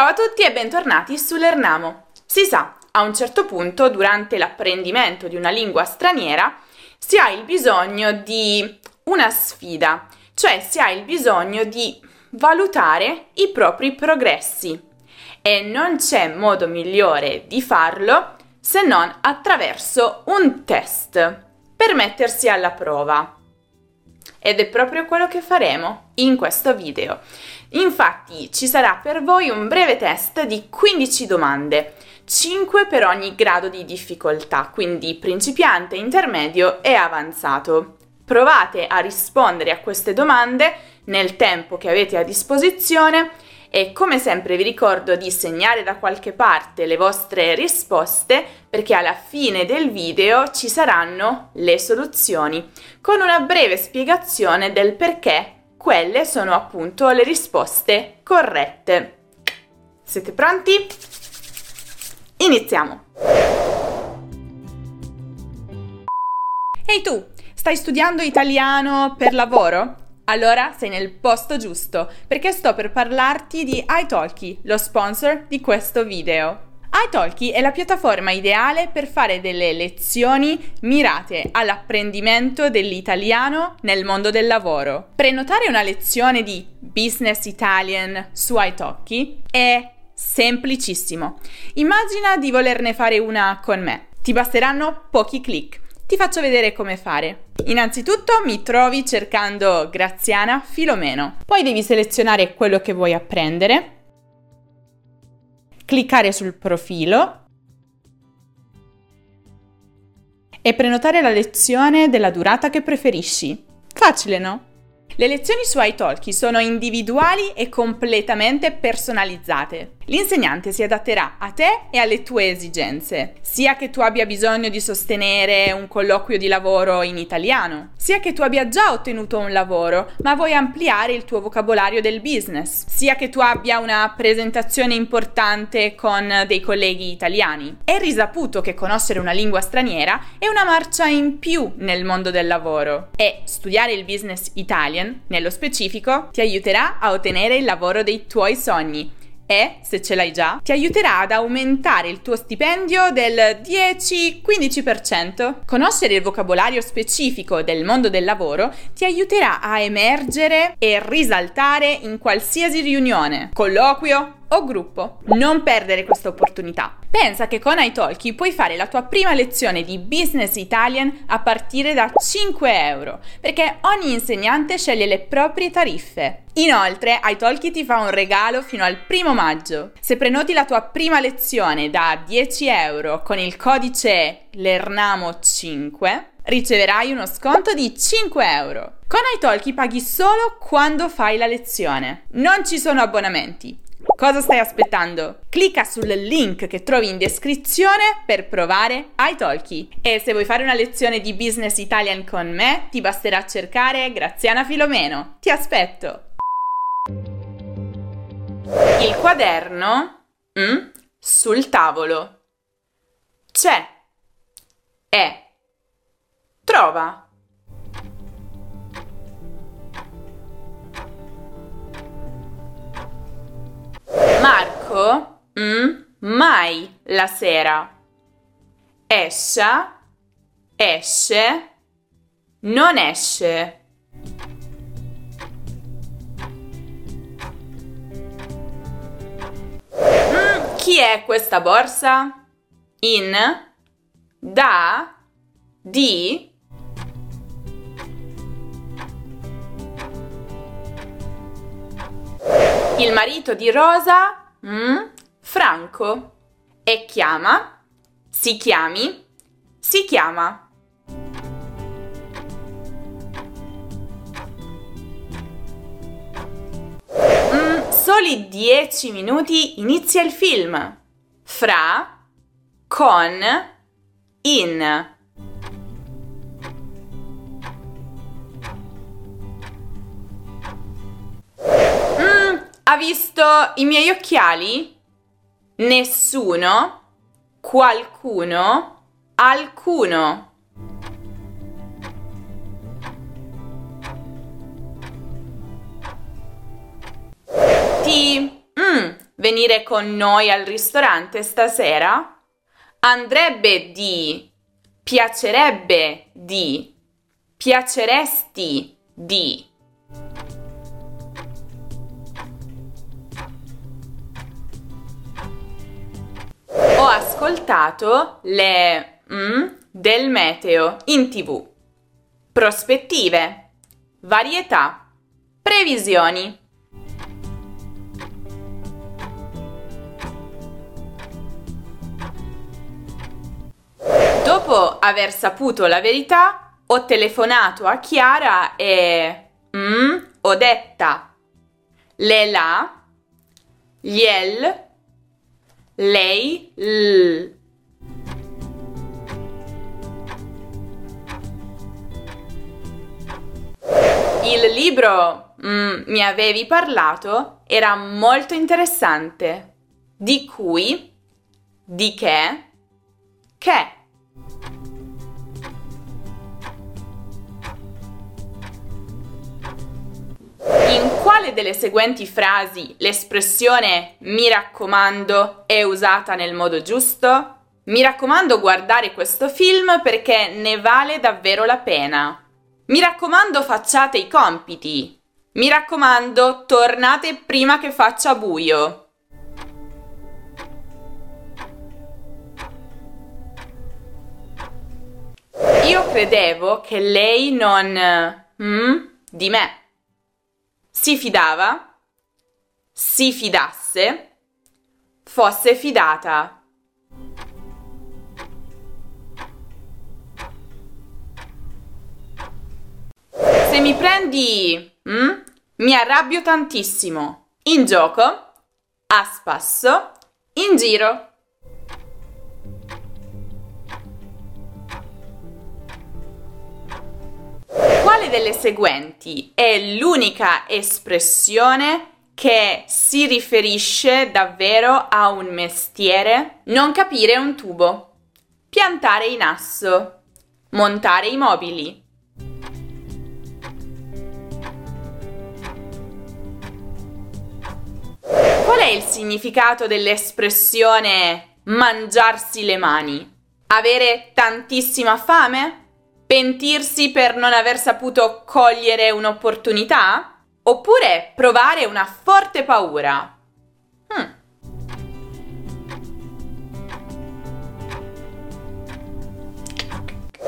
Ciao a tutti e bentornati su Lernamo. Si sa, a un certo punto, durante l'apprendimento di una lingua straniera, si ha il bisogno di una sfida, cioè si ha il bisogno di valutare i propri progressi. E non c'è modo migliore di farlo se non attraverso un test per mettersi alla prova. Ed è proprio quello che faremo in questo video. Infatti ci sarà per voi un breve test di 15 domande, 5 per ogni grado di difficoltà, quindi principiante, intermedio e avanzato. Provate a rispondere a queste domande nel tempo che avete a disposizione e come sempre vi ricordo di segnare da qualche parte le vostre risposte perché alla fine del video ci saranno le soluzioni con una breve spiegazione del perché quelle sono appunto le risposte corrette. Siete pronti? Iniziamo! Ehi tu, stai studiando italiano per lavoro? Allora sei nel posto giusto, perché sto per parlarti di iTalki, lo sponsor di questo video iTalki è la piattaforma ideale per fare delle lezioni mirate all'apprendimento dell'italiano nel mondo del lavoro. Prenotare una lezione di Business Italian su iTalki è semplicissimo. Immagina di volerne fare una con me. Ti basteranno pochi clic. Ti faccio vedere come fare. Innanzitutto mi trovi cercando Graziana Filomeno. Poi devi selezionare quello che vuoi apprendere cliccare sul profilo e prenotare la lezione della durata che preferisci. Facile, no? Le lezioni su iTalki sono individuali e completamente personalizzate. L'insegnante si adatterà a te e alle tue esigenze, sia che tu abbia bisogno di sostenere un colloquio di lavoro in italiano, sia che tu abbia già ottenuto un lavoro ma vuoi ampliare il tuo vocabolario del business, sia che tu abbia una presentazione importante con dei colleghi italiani. È risaputo che conoscere una lingua straniera è una marcia in più nel mondo del lavoro e studiare il business Italian, nello specifico, ti aiuterà a ottenere il lavoro dei tuoi sogni e, se ce l'hai già, ti aiuterà ad aumentare il tuo stipendio del 10-15%. Conoscere il vocabolario specifico del mondo del lavoro ti aiuterà a emergere e risaltare in qualsiasi riunione, colloquio, o gruppo. Non perdere questa opportunità. Pensa che con iTalki puoi fare la tua prima lezione di Business Italian a partire da 5 euro, perché ogni insegnante sceglie le proprie tariffe. Inoltre, iTalki ti fa un regalo fino al primo maggio. Se prenoti la tua prima lezione da 10 euro con il codice LERNAMO5, riceverai uno sconto di 5 euro. Con iTalki paghi solo quando fai la lezione. Non ci sono abbonamenti. Cosa stai aspettando? Clicca sul link che trovi in descrizione per provare iTalki. E se vuoi fare una lezione di Business Italian con me, ti basterà cercare Graziana Filomeno. Ti aspetto! Il quaderno mm, sul tavolo. C'è. È. Trova. Marco mm, mai la sera. Escia, esce, non esce. Mm, chi è questa borsa? In, da, di, il marito di Rosa, mm, Franco, e chiama, si chiami, si chiama. Mm, soli dieci minuti inizia il film. Fra, con, in. Ha visto i miei occhiali? Nessuno? Qualcuno? Alcuno? Ti mm, venire con noi al ristorante stasera? Andrebbe di, piacerebbe di, piaceresti di. Ho ascoltato le mm del meteo in tv. Prospettive, varietà, previsioni. Dopo aver saputo la verità, ho telefonato a Chiara e mm, ho detta le la, gliel, lei, l. Il libro mm, mi avevi parlato era molto interessante. Di cui, di che, che. Quale delle seguenti frasi l'espressione mi raccomando è usata nel modo giusto? Mi raccomando guardare questo film perché ne vale davvero la pena. Mi raccomando facciate i compiti. Mi raccomando tornate prima che faccia buio. Io credevo che lei non... Mm, di me. Si fidava, si fidasse, fosse fidata. Se mi prendi, mm, mi arrabbio tantissimo. In gioco, a spasso, in giro. Quale delle seguenti è l'unica espressione che si riferisce davvero a un mestiere? Non capire un tubo, piantare in asso, montare i mobili, Qual è il significato dell'espressione mangiarsi le mani? Avere tantissima fame? Pentirsi per non aver saputo cogliere un'opportunità? Oppure provare una forte paura? Hmm.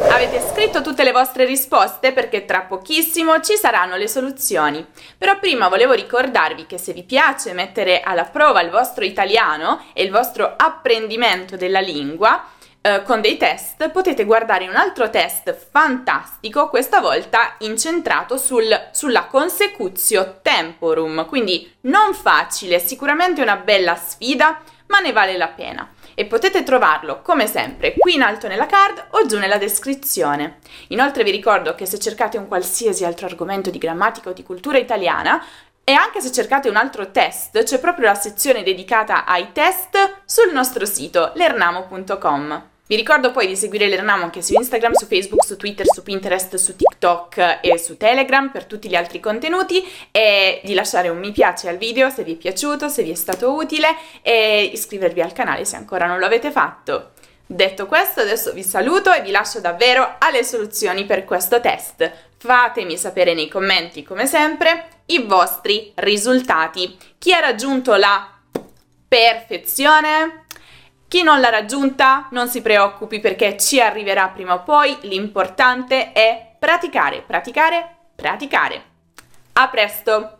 Avete scritto tutte le vostre risposte perché tra pochissimo ci saranno le soluzioni. Però prima volevo ricordarvi che se vi piace mettere alla prova il vostro italiano e il vostro apprendimento della lingua, Uh, con dei test potete guardare un altro test fantastico, questa volta incentrato sul, sulla consecutio temporum, quindi non facile, sicuramente una bella sfida, ma ne vale la pena e potete trovarlo come sempre qui in alto nella card o giù nella descrizione. Inoltre vi ricordo che se cercate un qualsiasi altro argomento di grammatica o di cultura italiana e anche se cercate un altro test, c'è proprio la sezione dedicata ai test sul nostro sito lernamo.com. Vi ricordo poi di seguire l'Ernamo anche su Instagram, su Facebook, su Twitter, su Pinterest, su TikTok e su Telegram per tutti gli altri contenuti e di lasciare un mi piace al video se vi è piaciuto, se vi è stato utile e iscrivervi al canale se ancora non lo avete fatto. Detto questo, adesso vi saluto e vi lascio davvero alle soluzioni per questo test. Fatemi sapere nei commenti, come sempre, i vostri risultati. Chi ha raggiunto la perfezione? Chi non l'ha raggiunta non si preoccupi perché ci arriverà prima o poi, l'importante è praticare, praticare, praticare. A presto!